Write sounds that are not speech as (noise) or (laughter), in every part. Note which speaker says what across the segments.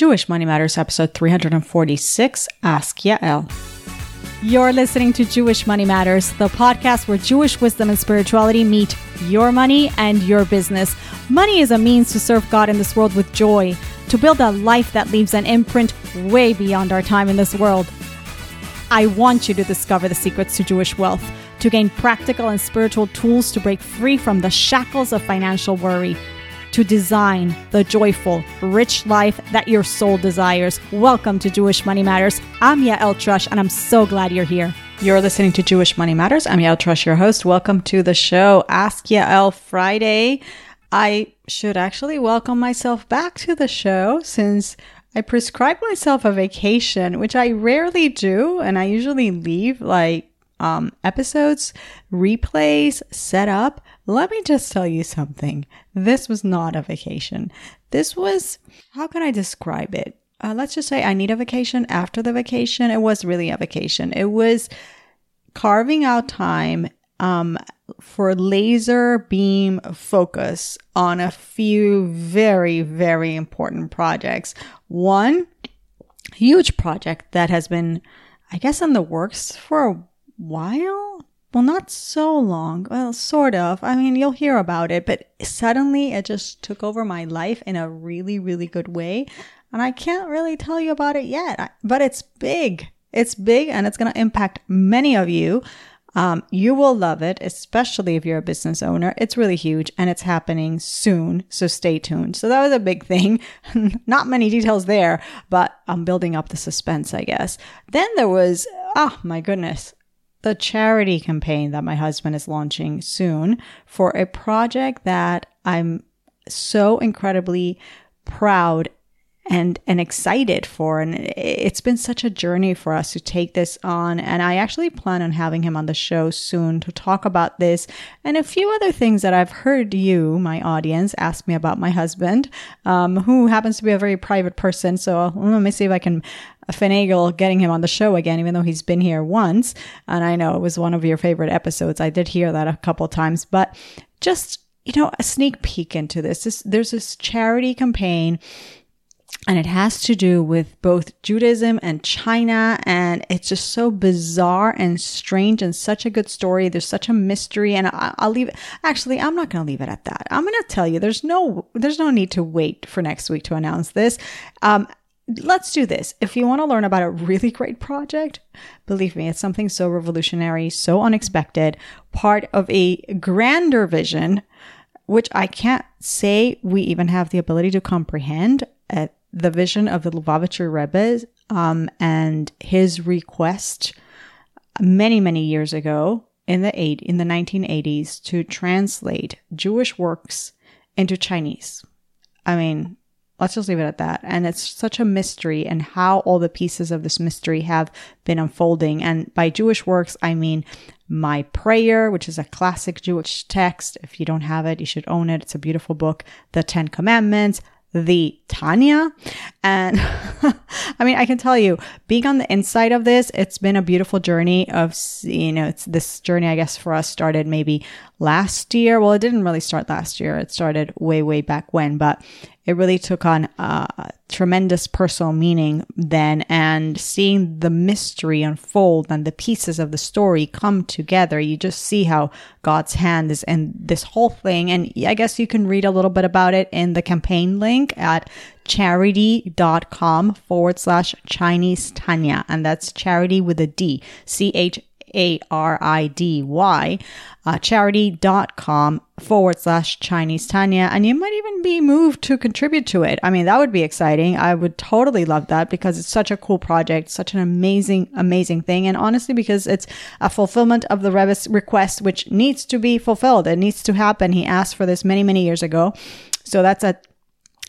Speaker 1: Jewish Money Matters, episode 346 Ask Yael. You're listening to Jewish Money Matters, the podcast where Jewish wisdom and spirituality meet your money and your business. Money is a means to serve God in this world with joy, to build a life that leaves an imprint way beyond our time in this world. I want you to discover the secrets to Jewish wealth, to gain practical and spiritual tools to break free from the shackles of financial worry to design the joyful, rich life that your soul desires. Welcome to Jewish Money Matters. I'm Yael Trusch, and I'm so glad you're here. You're listening to Jewish Money Matters. I'm Yael Trusch, your host. Welcome to the show, Ask Yael Friday. I should actually welcome myself back to the show since I prescribed myself a vacation, which I rarely do, and I usually leave like um, episodes, replays set up let me just tell you something. This was not a vacation. This was, how can I describe it? Uh, let's just say I need a vacation after the vacation. It was really a vacation. It was carving out time um, for laser beam focus on a few very, very important projects. One huge project that has been, I guess, in the works for a while well, not so long. Well, sort of. I mean, you'll hear about it, but suddenly it just took over my life in a really, really good way. And I can't really tell you about it yet, but it's big. It's big and it's going to impact many of you. Um, you will love it, especially if you're a business owner. It's really huge and it's happening soon. So stay tuned. So that was a big thing. (laughs) Not many details there, but I'm building up the suspense, I guess. Then there was, oh my goodness, the charity campaign that my husband is launching soon for a project that I'm so incredibly proud and and excited for. And it's been such a journey for us to take this on. And i actually plan on having him on the show soon to talk about this and a few other things that i've heard you my audience ask me about my husband um, who happens to be a very private person. So let me see if i can finagle getting him on the show again even though he's been here once and i know it was one of your favorite episodes i did hear that a couple times but just you know a sneak peek into this, this there's this charity campaign and it has to do with both Judaism and China. And it's just so bizarre and strange and such a good story. There's such a mystery. And I, will leave it. Actually, I'm not going to leave it at that. I'm going to tell you there's no, there's no need to wait for next week to announce this. Um, let's do this. If you want to learn about a really great project, believe me, it's something so revolutionary, so unexpected, part of a grander vision, which I can't say we even have the ability to comprehend at the vision of the Lubavitcher Rebbe um, and his request many, many years ago in the eight in the 1980s to translate Jewish works into Chinese. I mean, let's just leave it at that. And it's such a mystery and how all the pieces of this mystery have been unfolding. And by Jewish works, I mean my Prayer, which is a classic Jewish text. If you don't have it, you should own it. It's a beautiful book. The Ten Commandments, the Tanya. And (laughs) I mean, I can tell you, being on the inside of this, it's been a beautiful journey of, you know, it's this journey, I guess, for us started maybe last year. Well, it didn't really start last year. It started way, way back when, but it really took on a tremendous personal meaning then. And seeing the mystery unfold and the pieces of the story come together, you just see how God's hand is in this whole thing. And I guess you can read a little bit about it in the campaign link at charidy.com forward slash Chinese Tanya. And that's charity with a D, C H a R I D Y, uh, charidy.com forward slash Chinese Tanya. And you might even be moved to contribute to it. I mean, that would be exciting. I would totally love that because it's such a cool project, such an amazing, amazing thing. And honestly, because it's a fulfillment of the Rebbe's request, which needs to be fulfilled. It needs to happen. He asked for this many, many years ago. So that's a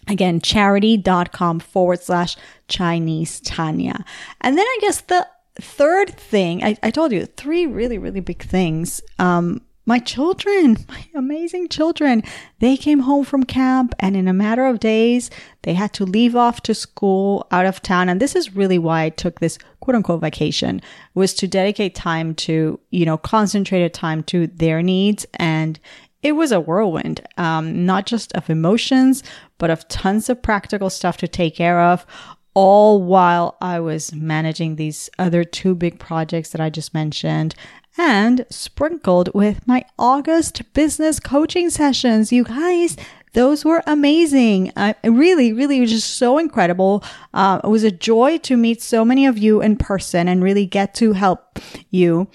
Speaker 1: Again, charidy.com forward slash Chinese Tanya. And then I guess the third thing, I, I told you three really, really big things. Um, my children, (laughs) my amazing children, they came home from camp and in a matter of days, they had to leave off to school out of town. And this is really why I took this quote unquote vacation was to dedicate time to, you know, concentrated time to their needs and it was a whirlwind, um, not just of emotions, but of tons of practical stuff to take care of, all while I was managing these other two big projects that I just mentioned and sprinkled with my August business coaching sessions. You guys, those were amazing. I really, really was just so incredible. Uh, it was a joy to meet so many of you in person and really get to help you.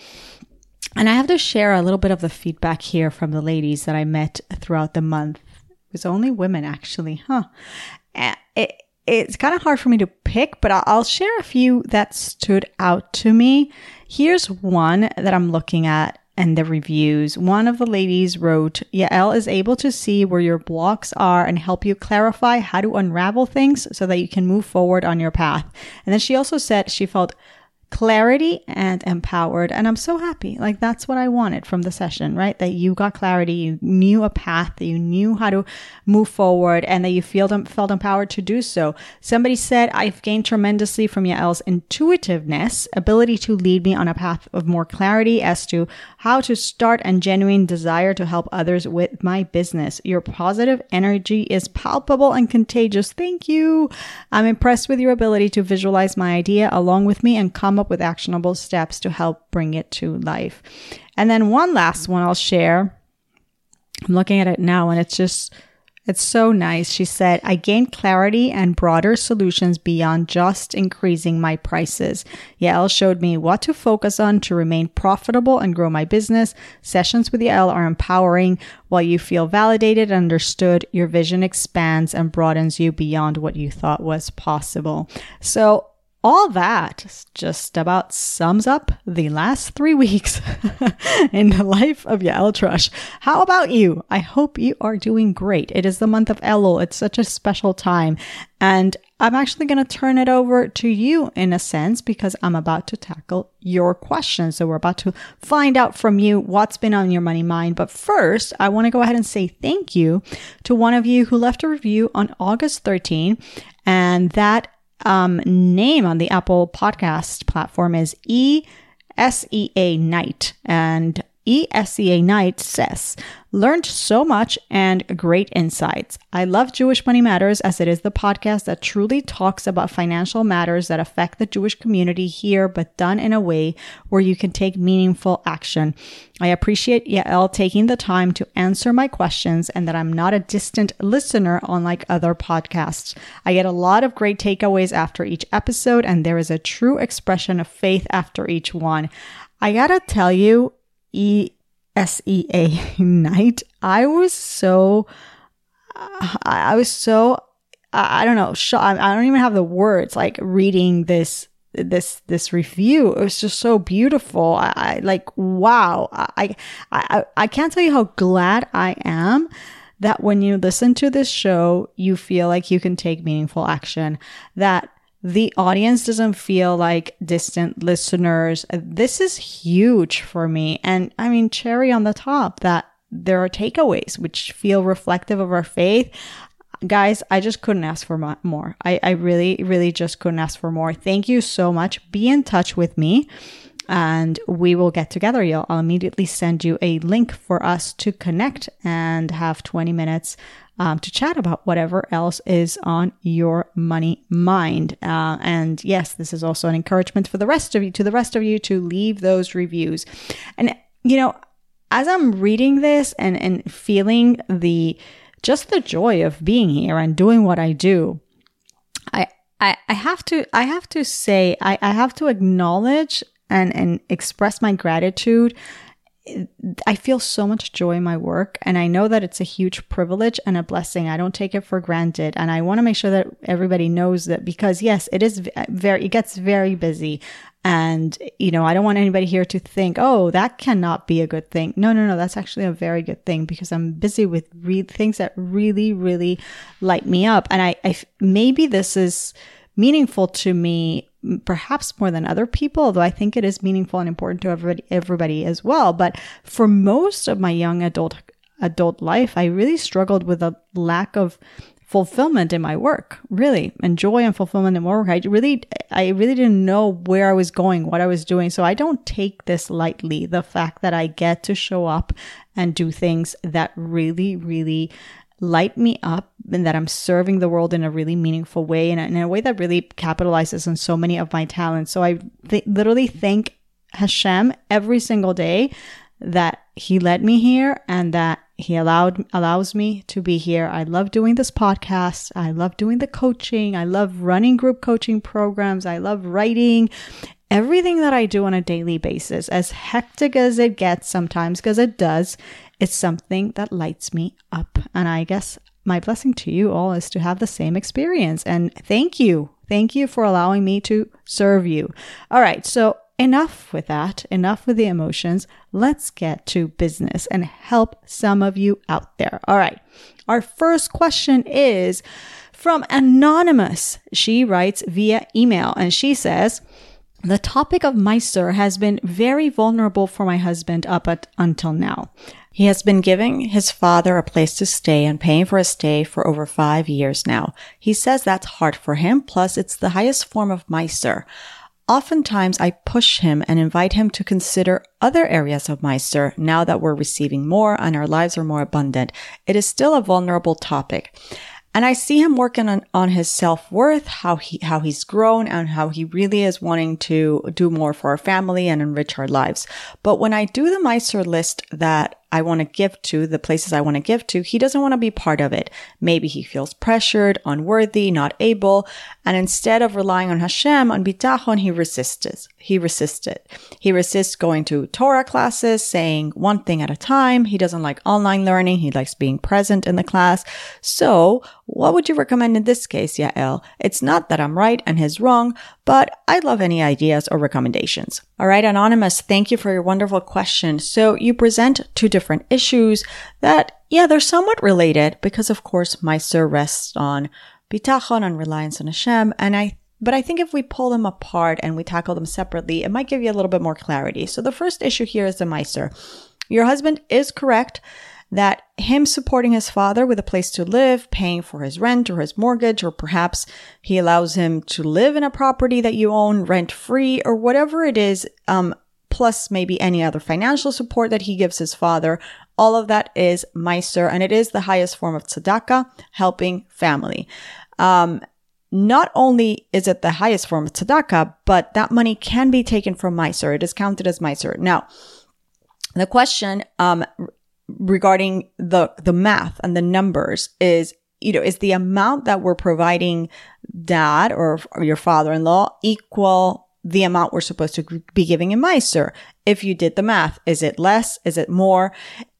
Speaker 1: And I have to share a little bit of the feedback here from the ladies that I met throughout the month. It was only women, actually, huh? It, it's kind of hard for me to pick, but I'll share a few that stood out to me. Here's one that I'm looking at and the reviews. One of the ladies wrote, Yael is able to see where your blocks are and help you clarify how to unravel things so that you can move forward on your path. And then she also said she felt clarity and empowered. And I'm so happy. Like that's what I wanted from the session, right? That you got clarity, you knew a path, that you knew how to move forward and that you felt, felt empowered to do so. Somebody said, I've gained tremendously from Yael's intuitiveness, ability to lead me on a path of more clarity as to how to start and genuine desire to help others with my business. Your positive energy is palpable and contagious. Thank you. I'm impressed with your ability to visualize my idea along with me and come up with actionable steps to help bring it to life. And then one last one I'll share. I'm looking at it now and it's just it's so nice. She said, I gained clarity and broader solutions beyond just increasing my prices. Yael showed me what to focus on to remain profitable and grow my business. Sessions with Yael are empowering. While you feel validated and understood, your vision expands and broadens you beyond what you thought was possible. So all that just about sums up the last three (laughs) weeks in the life of Yael Trusch. How about you? I hope you are doing great. It is the month of Elul. It's such a special time. And I'm actually going to turn it over to you in a sense because I'm about to tackle your questions. So we're about to find out from you what's been on your money mind. But first, I want to go ahead and say thank you to one of you who left a review on August 13. And that um, name on the Apple podcast platform is ESEA Night. And ESEA Knight says, learned so much and great insights. I love Jewish Money Matters as it is the podcast that truly talks about financial matters that affect the Jewish community here, but done in a way where you can take meaningful action. I appreciate Yael taking the time to answer my questions and that I'm not a distant listener unlike other podcasts. I get a lot of great takeaways after each episode, and there is a true expression of faith after each one. I gotta tell you, ESEA (laughs) night, I was so, I was so, I don't know, I don't even have the words like reading this this this review. It was just so beautiful. I, I like wow. I, I i can't tell you how glad i am that when you listen to this show you feel like you can take meaningful action that the audience doesn't feel like distant listeners. This is huge for me. And I mean, cherry on the top that there are takeaways which feel reflective of our faith. Guys, I just couldn't ask for more. I, I really, really just couldn't ask for more. Thank you so much. Be in touch with me and we will get together. You, I'll immediately send you a link for us to connect and have 20 minutes um, to chat about whatever else is on your money mind. Uh, and yes, this is also an encouragement for the rest of you, to the rest of you, to leave those reviews. And, you know, as I'm reading this and, and feeling the, just the joy of being here and doing what I do, I, I, I have to, I have to say, I, I have to acknowledge and, and express my gratitude I feel so much joy in my work and I know that it's a huge privilege and a blessing. I don't take it for granted. And I want to make sure that everybody knows that because yes, it is very, it gets very busy. And, you know, I don't want anybody here to think, oh, that cannot be a good thing. No, no, no, that's actually a very good thing because I'm busy with re- things that really, really light me up. And I, I, maybe this is meaningful to me perhaps more than other people, although I think it is meaningful and important to everybody, everybody as well. But for most of my young adult adult life, I really struggled with a lack of fulfillment in my work, really, and joy and fulfillment in my work. I really, I really didn't know where I was going, what I was doing. So I don't take this lightly. The fact that I get to show up and do things that really, really light me up and that I'm serving the world in a really meaningful way and in a way that really capitalizes on so many of my talents. So I th- literally thank Hashem every single day that he led me here and that he allowed allows me to be here. I love doing this podcast. I love doing the coaching. I love running group coaching programs. I love writing. Everything that I do on a daily basis, as hectic as it gets sometimes, because it does, it's something that lights me up. And I guess my blessing to you all is to have the same experience. And thank you. Thank you for allowing me to serve you. All right. So enough with that, enough with the emotions. Let's get to business and help some of you out there. All right. Our first question is from Anonymous. She writes via email and she says, the topic of Maaser has been very vulnerable for my husband up at, until now. He has been giving his father a place to stay and paying for his stay for over five years now. He says that's hard for him, plus it's the highest form of Maaser. Oftentimes, I push him and invite him to consider other areas of Maaser now that we're receiving more and our lives are more abundant. It is still a vulnerable topic. And I see him working on, on his self-worth, how he, how he's grown and how he really is wanting to do more for our family and enrich our lives. But when I do the Maaser list that I want to give to, the places I want to give to, he doesn't want to be part of it. Maybe he feels pressured, unworthy, not able. And instead of relying on Hashem, on bitachon, he resists. He resisted. He resists going to Torah classes, saying one thing at a time. He doesn't like online learning. He likes being present in the class. So what would you recommend in this case, Yael? It's not that I'm right and he's wrong, but I love any ideas or recommendations. All right, Anonymous, thank you for your wonderful question. So you present two different issues that, yeah, they're somewhat related because of course Maaser rests on bitachon and reliance on Hashem. And I but I think if we pull them apart and we tackle them separately, it might give you a little bit more clarity. So the first issue here is the Maaser. Your husband is correct that him supporting his father with a place to live, paying for his rent or his mortgage, or perhaps he allows him to live in a property that you own rent free or whatever it is, um, plus maybe any other financial support that he gives his father. All of that is Maaser, and it is the highest form of tzedakah, helping family. Um, not only is it the highest form of tzedakah, but that money can be taken from Maaser. It is counted as Maaser. Now, the question um, regarding the the math and the numbers is you know is the amount that we're providing dad or, or your father-in-law equal the amount we're supposed to be giving in Maaser. If you did the math, is it less? Is it more?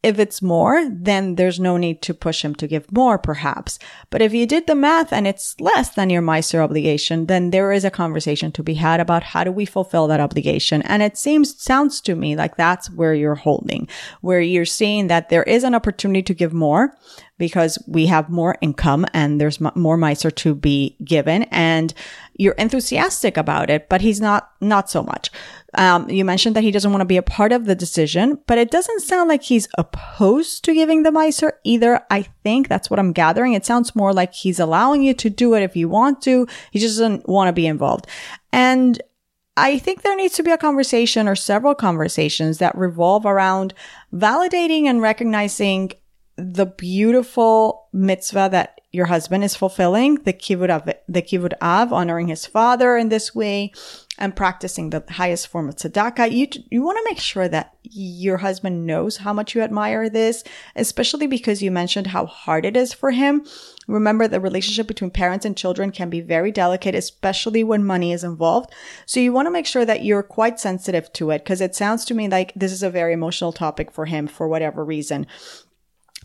Speaker 1: If it's more, then there's no need to push him to give more, perhaps. But if you did the math and it's less than your Maaser obligation, then there is a conversation to be had about how do we fulfill that obligation. And it seems, sounds to me like that's where you're holding, where you're seeing that there is an opportunity to give more because we have more income and there's more Maaser to be given and you're enthusiastic about it, but he's not, not so much. Um, you mentioned that he doesn't want to be a part of the decision, but it doesn't sound like he's opposed to giving the Maaser either. I think that's what I'm gathering. It sounds more like he's allowing you to do it if you want to. He just doesn't want to be involved. And I think there needs to be a conversation or several conversations that revolve around validating and recognizing the beautiful mitzvah that your husband is fulfilling, the kivud av, the av, honoring his father in this way, and practicing the highest form of tzedakah. You you want to make sure that your husband knows how much you admire this, especially because you mentioned how hard it is for him. Remember, the relationship between parents and children can be very delicate, especially when money is involved. So you want to make sure that you're quite sensitive to it because it sounds to me like this is a very emotional topic for him for whatever reason.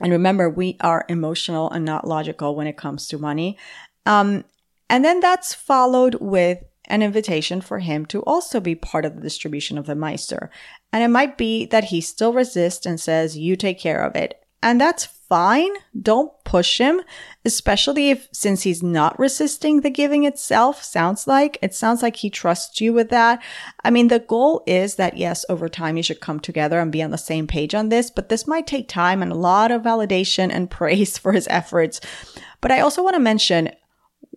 Speaker 1: And remember, we are emotional and not logical when it comes to money. Um, and then that's followed with an invitation for him to also be part of the distribution of the Maaser. And it might be that he still resists and says, you take care of it. And that's fine. Don't push him, especially if, since he's not resisting the giving itself, sounds like it sounds like he trusts you with that. I mean, the goal is that yes, over time you should come together and be on the same page on this, but this might take time and a lot of validation and (laughs) praise for his efforts. But I also want to mention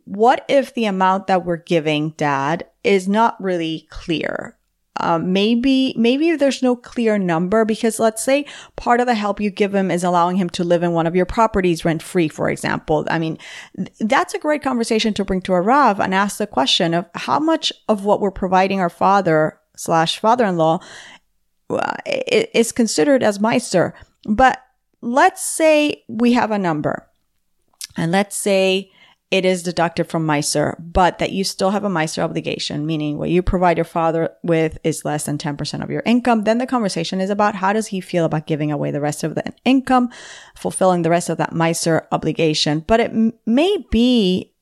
Speaker 1: what if the amount that we're giving dad is not really clear? Um, maybe maybe there's no clear number because let's say part of the help you give him is allowing him to live in one of your properties rent free, for example. I mean, th- that's a great conversation to bring to a Rav and ask the question of how much of what we're providing our father slash father-in-law uh, is considered as maaser. But let's say we have a number and let's say it is deducted from maaser, but that you still have a maaser obligation, meaning what you provide your father with is less than 10% of your income. Then the conversation is about how does he feel about giving away the rest of the income, fulfilling the rest of that maaser obligation. But it m- may be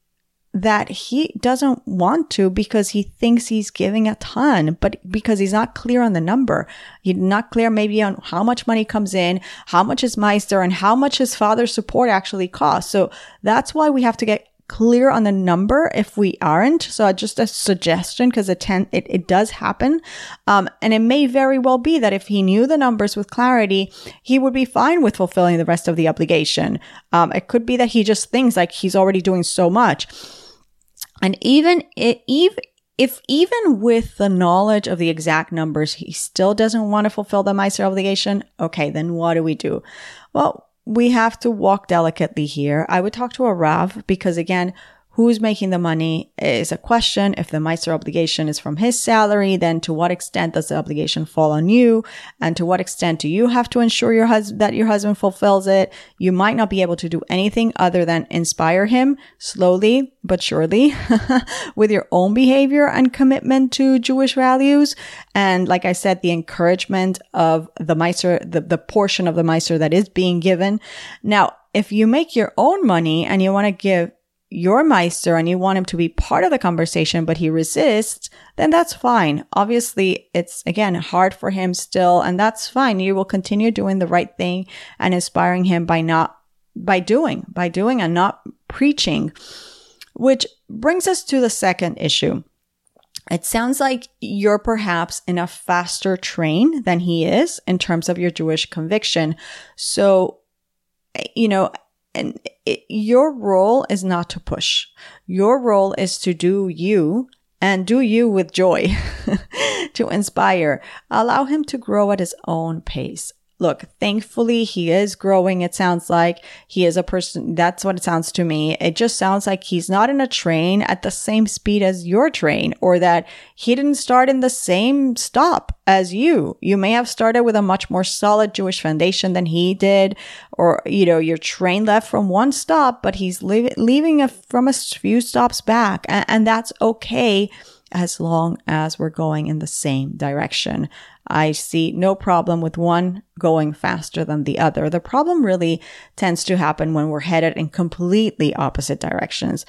Speaker 1: that he doesn't want to because he thinks he's giving a ton, but because he's not clear on the number. He's not clear maybe on how much money comes in, how much is Maaser, and how much his father's support actually costs. So that's why we have to get clear on the number if we aren't. So just a suggestion because it, ten- it, it does happen. Um, and it may very well be that if he knew the numbers with clarity, he would be fine with fulfilling the rest of the obligation. Um, it could be that he just thinks like he's already doing so much. And even even if even with the knowledge of the exact numbers, he still doesn't want to fulfill the maaser obligation, okay, then what do we do? Well, we have to walk delicately here. I would talk to a Rav because again, who's making the money is a question. If the maaser obligation is from his salary, then to what extent does the obligation fall on you? And to what extent do you have to ensure your husband that your husband fulfills it? You might not be able to do anything other than inspire him slowly but surely (laughs) with your own behavior and commitment to Jewish values. And like I said, the encouragement of the maaser, the, the portion of the maaser that is being given. Now, if you make your own money and you want to give your Maaser and you want him to be part of the conversation, but he resists, then that's fine. Obviously, it's again hard for him still, and that's fine. You will continue doing the right thing and inspiring him by not, by doing, by doing and not preaching, which brings us to the second issue. It sounds like you're perhaps in a faster train than he is in terms of your Jewish conviction. So, you know, and it, your role is not to push. Your role is to do you and do you with joy (laughs) to inspire. Allow him to grow at his own pace look, thankfully he is growing. It sounds like he is a person. That's what it sounds to me. It just sounds like he's not in a train at the same speed as your train or that he didn't start in the same stop as you. You may have started with a much more solid Jewish foundation than he did, or, you know, your train left from one stop, but he's leaving, a, from a few stops back. and that's okay as long as we're going in the same direction. I see no problem with one going faster than the other. The problem really tends to happen when we're headed in completely opposite directions.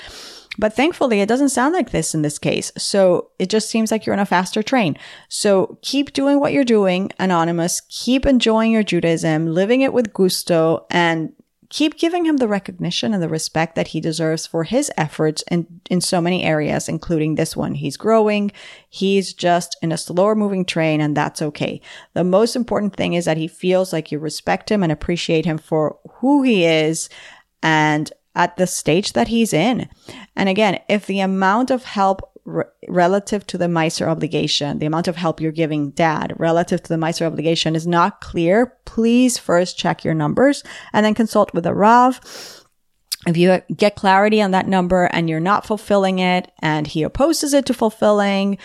Speaker 1: But thankfully, it doesn't sound like this in this case. So it just seems like you're in a faster train. So keep doing what you're doing, Anonymous. Keep enjoying your Judaism, living it with gusto, and keep giving him the recognition and the respect that he deserves for his efforts in, in so many areas, including this one. He's growing. He's just in a slower moving train and that's okay. The most important thing is that he feels like you respect him and appreciate him for who he is and at the stage that he's in. And again, if the amount of help re- relative to the maaser obligation, the amount of help you're giving dad relative to the maaser obligation is not clear, please first check your numbers and then consult with a Rav. If you get clarity on that number and you're not fulfilling it and he opposes it to fulfilling,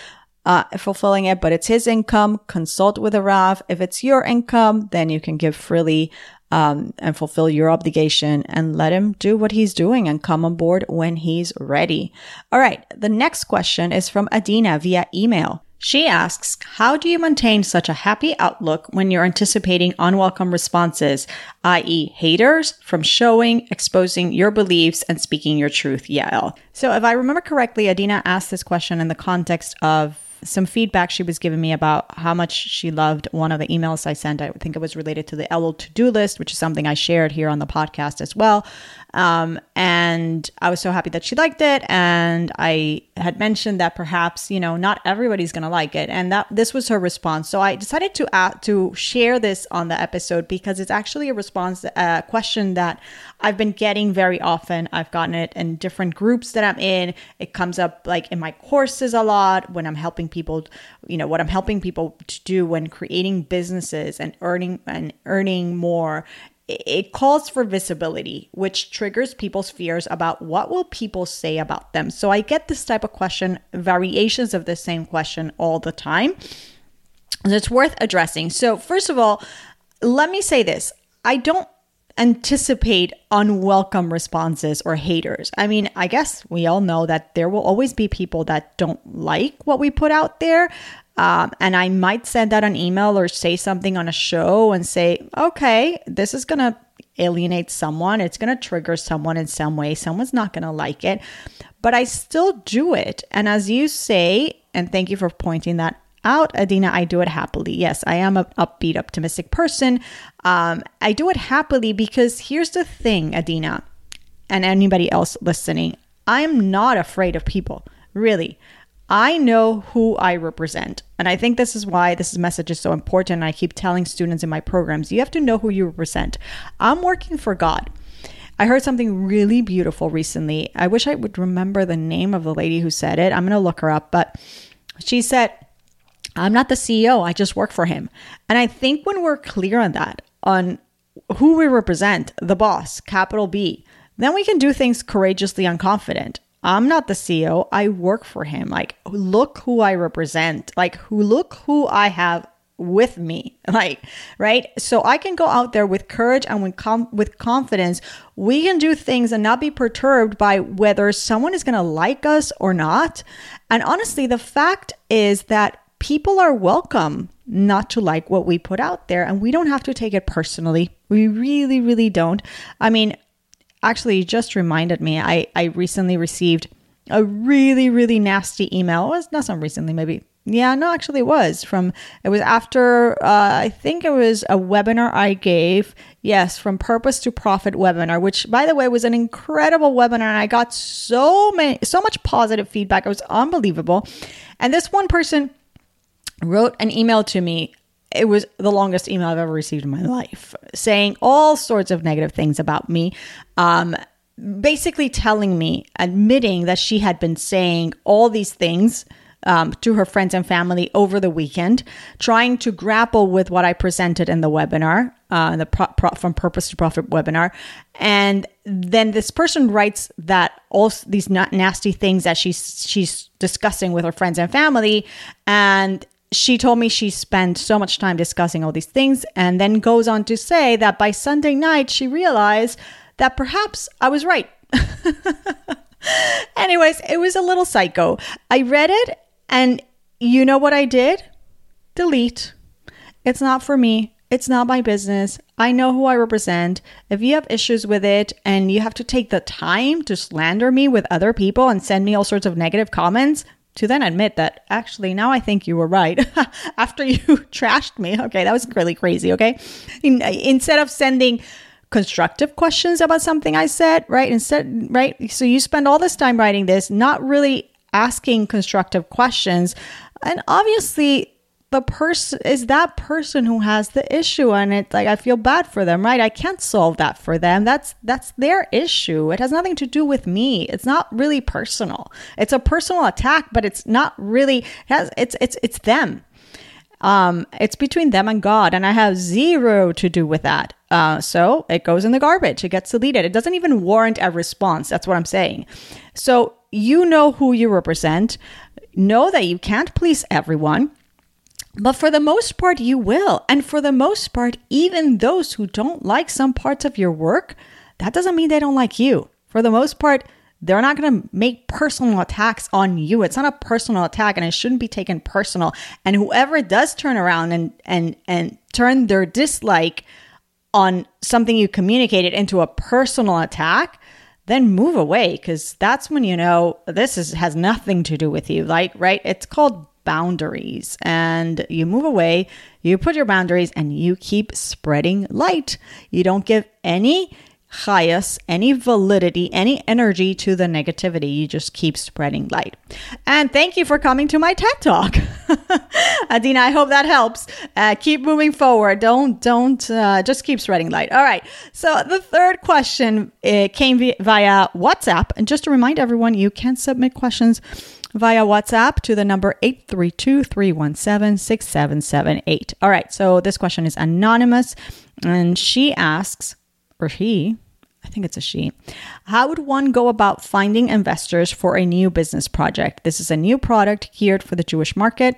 Speaker 1: uh, fulfilling it, but it's his income, consult with a Rav. If it's your income, then you can give freely um, and fulfill your obligation and let him do what he's doing and come on board when he's ready. All right. The next question is from Adina via email. She asks, how do you maintain such a happy outlook when you're anticipating unwelcome responses, i.e. haters from showing, exposing your beliefs and speaking your truth, Yael? So if I remember correctly, Adina asked this question in the context of some feedback she was giving me about how much she loved one of the emails I sent. I think it was related to the LO to do list, which is something I shared here on the podcast as well. Um, and I was so happy that she liked it. And I had mentioned that perhaps, you know, not everybody's going to like it. And that this was her response. So I decided to uh, to share this on the episode because it's actually a response, a uh, question that I've been getting very often. I've gotten it in different groups that I'm in. It comes up like in my courses a lot when I'm helping people, you know, what I'm helping people to do when creating businesses and earning and earning more it calls for visibility which triggers people's fears about what will people say about them. So i get this type of question variations of the same question all the time. And it's worth addressing. So first of all let me say this. I don't anticipate unwelcome responses or haters. I mean, I guess we all know that there will always be people that don't like what we put out there. Um, and I might send out an email or say something on a show and say, okay, this is going to alienate someone. It's going to trigger someone in some way. Someone's not going to like it. But I still do it. And as you say, and thank you for pointing that out, Adina, I do it happily. Yes, I am an upbeat, optimistic person. Um, I do it happily because here's the thing, Adina, and anybody else listening I am not afraid of people, really. I know who I represent. And I think this is why this message is so important. I keep telling students in my programs you have to know who you represent. I'm working for God. I heard something really beautiful recently. I wish I would remember the name of the lady who said it. I'm going to look her up. But she said, I'm not the CEO, I just work for him. And I think when we're clear on that, on who we represent, the boss, capital B, then we can do things courageously and confident. I'm not the CEO, I work for him. Like, look who I represent. Like, who look who I have with me (laughs) like right so i can go out there with courage and with com- with confidence we can do things and not be perturbed by whether someone is going to like us or not and honestly the fact is that people are welcome not to like what we put out there and we don't have to take it personally. We really, really don't. I mean, actually, just reminded me, I, I recently received a really, really nasty email. It was not so recently, maybe. Yeah, no, actually, it was from, it was after, uh, I think it was a webinar I gave. Yes, from Purpose to Profit webinar, which, by the way, was an incredible webinar. And I got so many, so much positive feedback. It was unbelievable. And this one person, wrote an email to me. It was the longest email I've ever received in my life, saying all sorts of negative things about me. Um, basically telling me, admitting that she had been saying all these things um, to her friends and family over the weekend, trying to grapple with what I presented in the webinar, uh, the pro- pro- from Purpose to Profit webinar, and then this person writes that all these nasty things that she's she's discussing with her friends and family, and she told me she spent so much time discussing all these things and then goes on to say that by Sunday night she realized that perhaps I was right. (laughs) Anyways, it was a little psycho. I read it and you know what I did? Delete. It's not for me. It's not my business. I know who I represent. If you have issues with it and you have to take the time to slander me with other people and send me all sorts of negative comments, to then admit that actually now I think you were right (laughs) after you (laughs) trashed me. Okay, that was really crazy. Okay, In, instead of sending constructive questions about something I said, right? Instead, right? So you spend all this time writing this, not really asking constructive questions. And obviously, the person is that person who has the issue and it's like i feel bad for them right? I can't solve that for them. That's that's their issue. It has nothing to do with me. It's not really personal. It's a personal attack but it's not really it has it's it's it's them. Um it's between them and god and i have zero to do with that. Uh, so it goes in the garbage. It gets deleted. It doesn't even warrant a response. That's what i'm saying. So you know who you represent. Know that you can't please everyone but for the most part, you will. And for the most part, even those who don't like some parts of your work, that doesn't mean they don't like you. For the most part, they're not going to make personal attacks on you. It's not a personal attack and it shouldn't be taken personal. And whoever does turn around and and and turn their dislike on something you communicated into a personal attack, then move away cuz that's when you know this is has nothing to do with you. Like, right? It's called boundaries and you move away, you put your boundaries and you keep spreading light. You don't give any chayus, any validity, any energy to the negativity. You just keep spreading light. And thank you for coming to my TED Talk. (laughs) Adina, I hope that helps. Uh, keep moving forward. Don't, don't, uh, just keep spreading light. All right. So the third question uh, came via WhatsApp. And just to remind everyone, you can submit questions via WhatsApp to the number 832 317 6778. All right. So this question is anonymous. And she asks, or he, I think it's a she. How would one go about finding investors for a new business project? This is a new product geared for the Jewish market.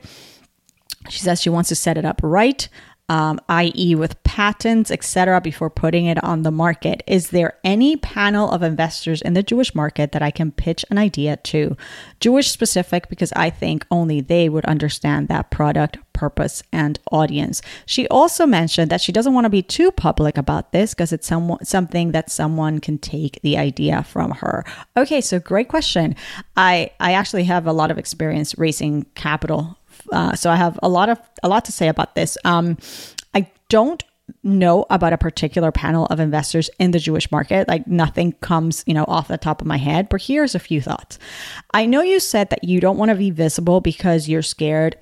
Speaker 1: She says she wants to set it up right um, i.e., with patents, etc., before putting it on the market? Is there any panel of investors in the Jewish market that I can pitch an idea to? Jewish specific, because I think only they would understand that product, purpose, and audience. She also mentioned that she doesn't want to be too public about this because it's some, something that someone can take the idea from her. Okay, so great question. I, I actually have a lot of experience raising capital uh, so I have a lot of a lot to say about this. Um, I don't know about a particular panel of investors in the Jewish market. Like nothing comes, you know, off the top of my head. But here's a few thoughts. I know you said that you don't want to be visible because you're scared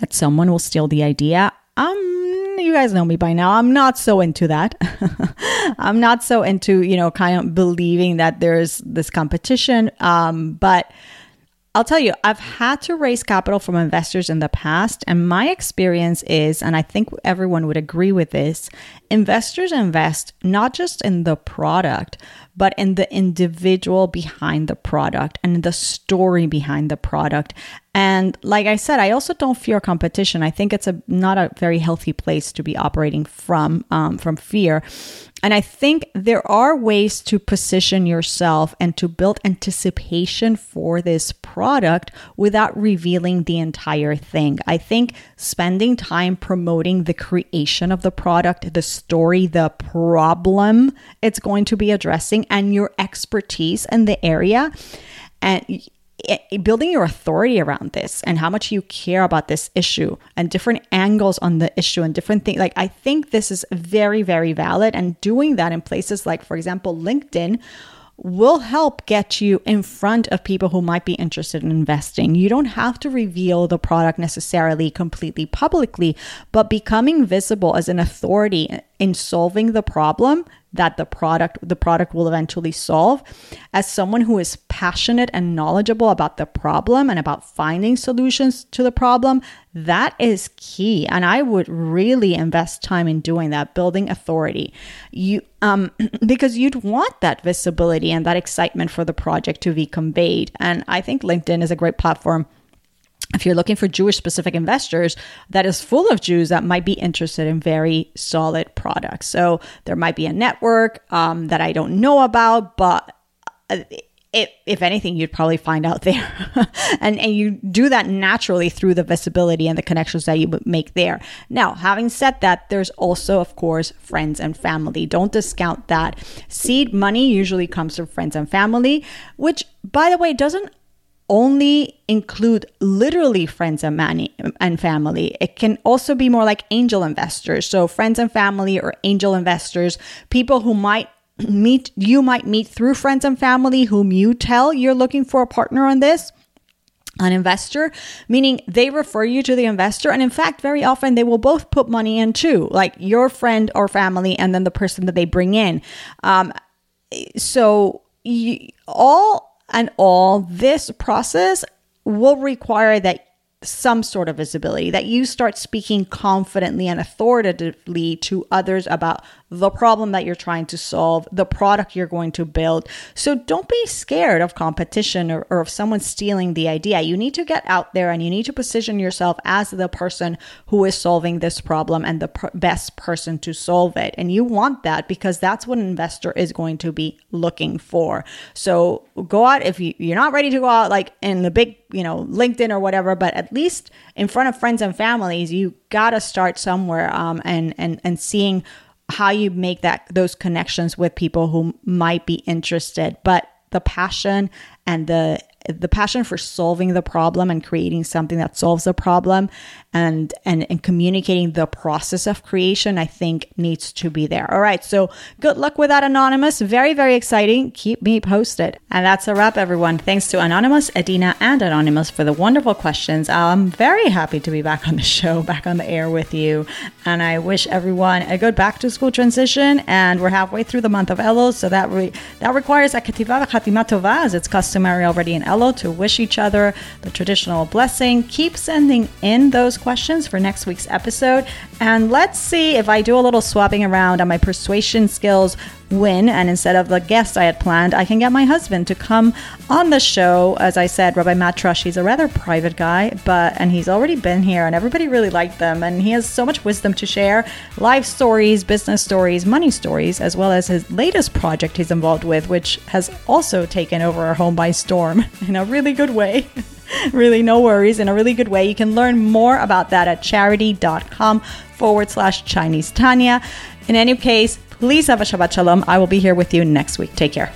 Speaker 1: that someone will steal the idea. Um, you guys know me by now. I'm not so into that. (laughs) I'm not so into, you know, kind of believing that there's this competition. Um, but I'll tell you, I've had to raise capital from investors in the past, and my experience is, and I think everyone would agree with this, investors invest not just in the product, but in the individual behind the product and the story behind the product. And like I said, I also don't fear competition. I think it's a not a very healthy place to be operating from um, from fear. And I think there are ways to position yourself and to build anticipation for this product without revealing the entire thing. I think spending time promoting the creation of the product, the story, the problem it's going to be addressing, and your expertise in the area. And eh, building your authority around this and how much you care about this issue and different angles on the issue and different things like i think this is very very valid and doing that in places like for example linkedin will help get you in front of people who might be interested in investing. You don't have to reveal the product necessarily completely publicly, but becoming visible as an authority in solving the problem that the product the product will eventually solve. As someone who is passionate and knowledgeable about the problem and about finding solutions to the problem that is key. And i would really invest time in doing that building authority. You um (clears throat) because you'd want that visibility and that excitement for the project to be conveyed. And i think linkedin is a great platform if you're looking for Jewish specific investors that is full of Jews that might be interested in very solid products. So there might be a network um, that I don't know about, but uh, if, if anything, you'd probably find out (laughs) there. and, and you do that naturally through the visibility and the connections that you make there. Now, having said that, there's also, of course, friends and family. Don't discount that. Seed money usually comes from friends and family, which, by the way, doesn't only include literally friends and, money and family. It can also be more like angel investors. So, friends and family or angel investors, people who might (clears throat) meet you might meet through friends and family whom you tell you're looking for a partner on this an investor, meaning they refer you to the investor. And in fact, very often they will both put money in too, like your friend or family, and then the person that they bring in. Um, so, you, all and all, this process will require that some sort of visibility, that you start speaking confidently and authoritatively to others about the problem that you're trying to solve, the product you're going to build. So don't be scared of competition or, or of someone stealing the idea. You need to get out there and you need to position yourself as the person who is solving this problem and the best person to solve it. And you want that because that's what an investor is going to be looking for. So go out if you, you're not ready to go out like in the big, you know, LinkedIn or whatever, but least in front of friends and families, you gotta start somewhere um, and and and seeing how you make that those connections with people who might be interested. But the passion and the the passion for solving the problem and creating something that solves the problem and and and communicating the process of creation i think needs to be there. All right so good luck with that anonymous. Very very exciting. Keep me posted. And that's a wrap everyone. Thanks to anonymous adina and anonymous for the wonderful questions. I'm very happy to be back on the show back on the air with you. And i wish everyone a good back to school transition. And we're halfway through the month of elul so that re- that requires a chatima tova as it's customary already in to wish each other the traditional blessing keep sending in those questions for next week's episode. And let's see if I do a little swapping around on my persuasion skills win. And instead of the guest I had planned, I can get my husband to come on the show. As I said, Rabbi Matt Trusch, he's a rather private guy, but and he's already been here and everybody really liked them. And he has so much wisdom to share life stories, business stories, money stories, as well as his latest project he's involved with, which has also taken over our home by storm (laughs) in a really good way. (laughs) really, no worries, in a really good way. You can learn more about that at charidy.com forward slash Chinese Tanya. In any case, please have a Shabbat Shalom. I will be here with you next week. Take care.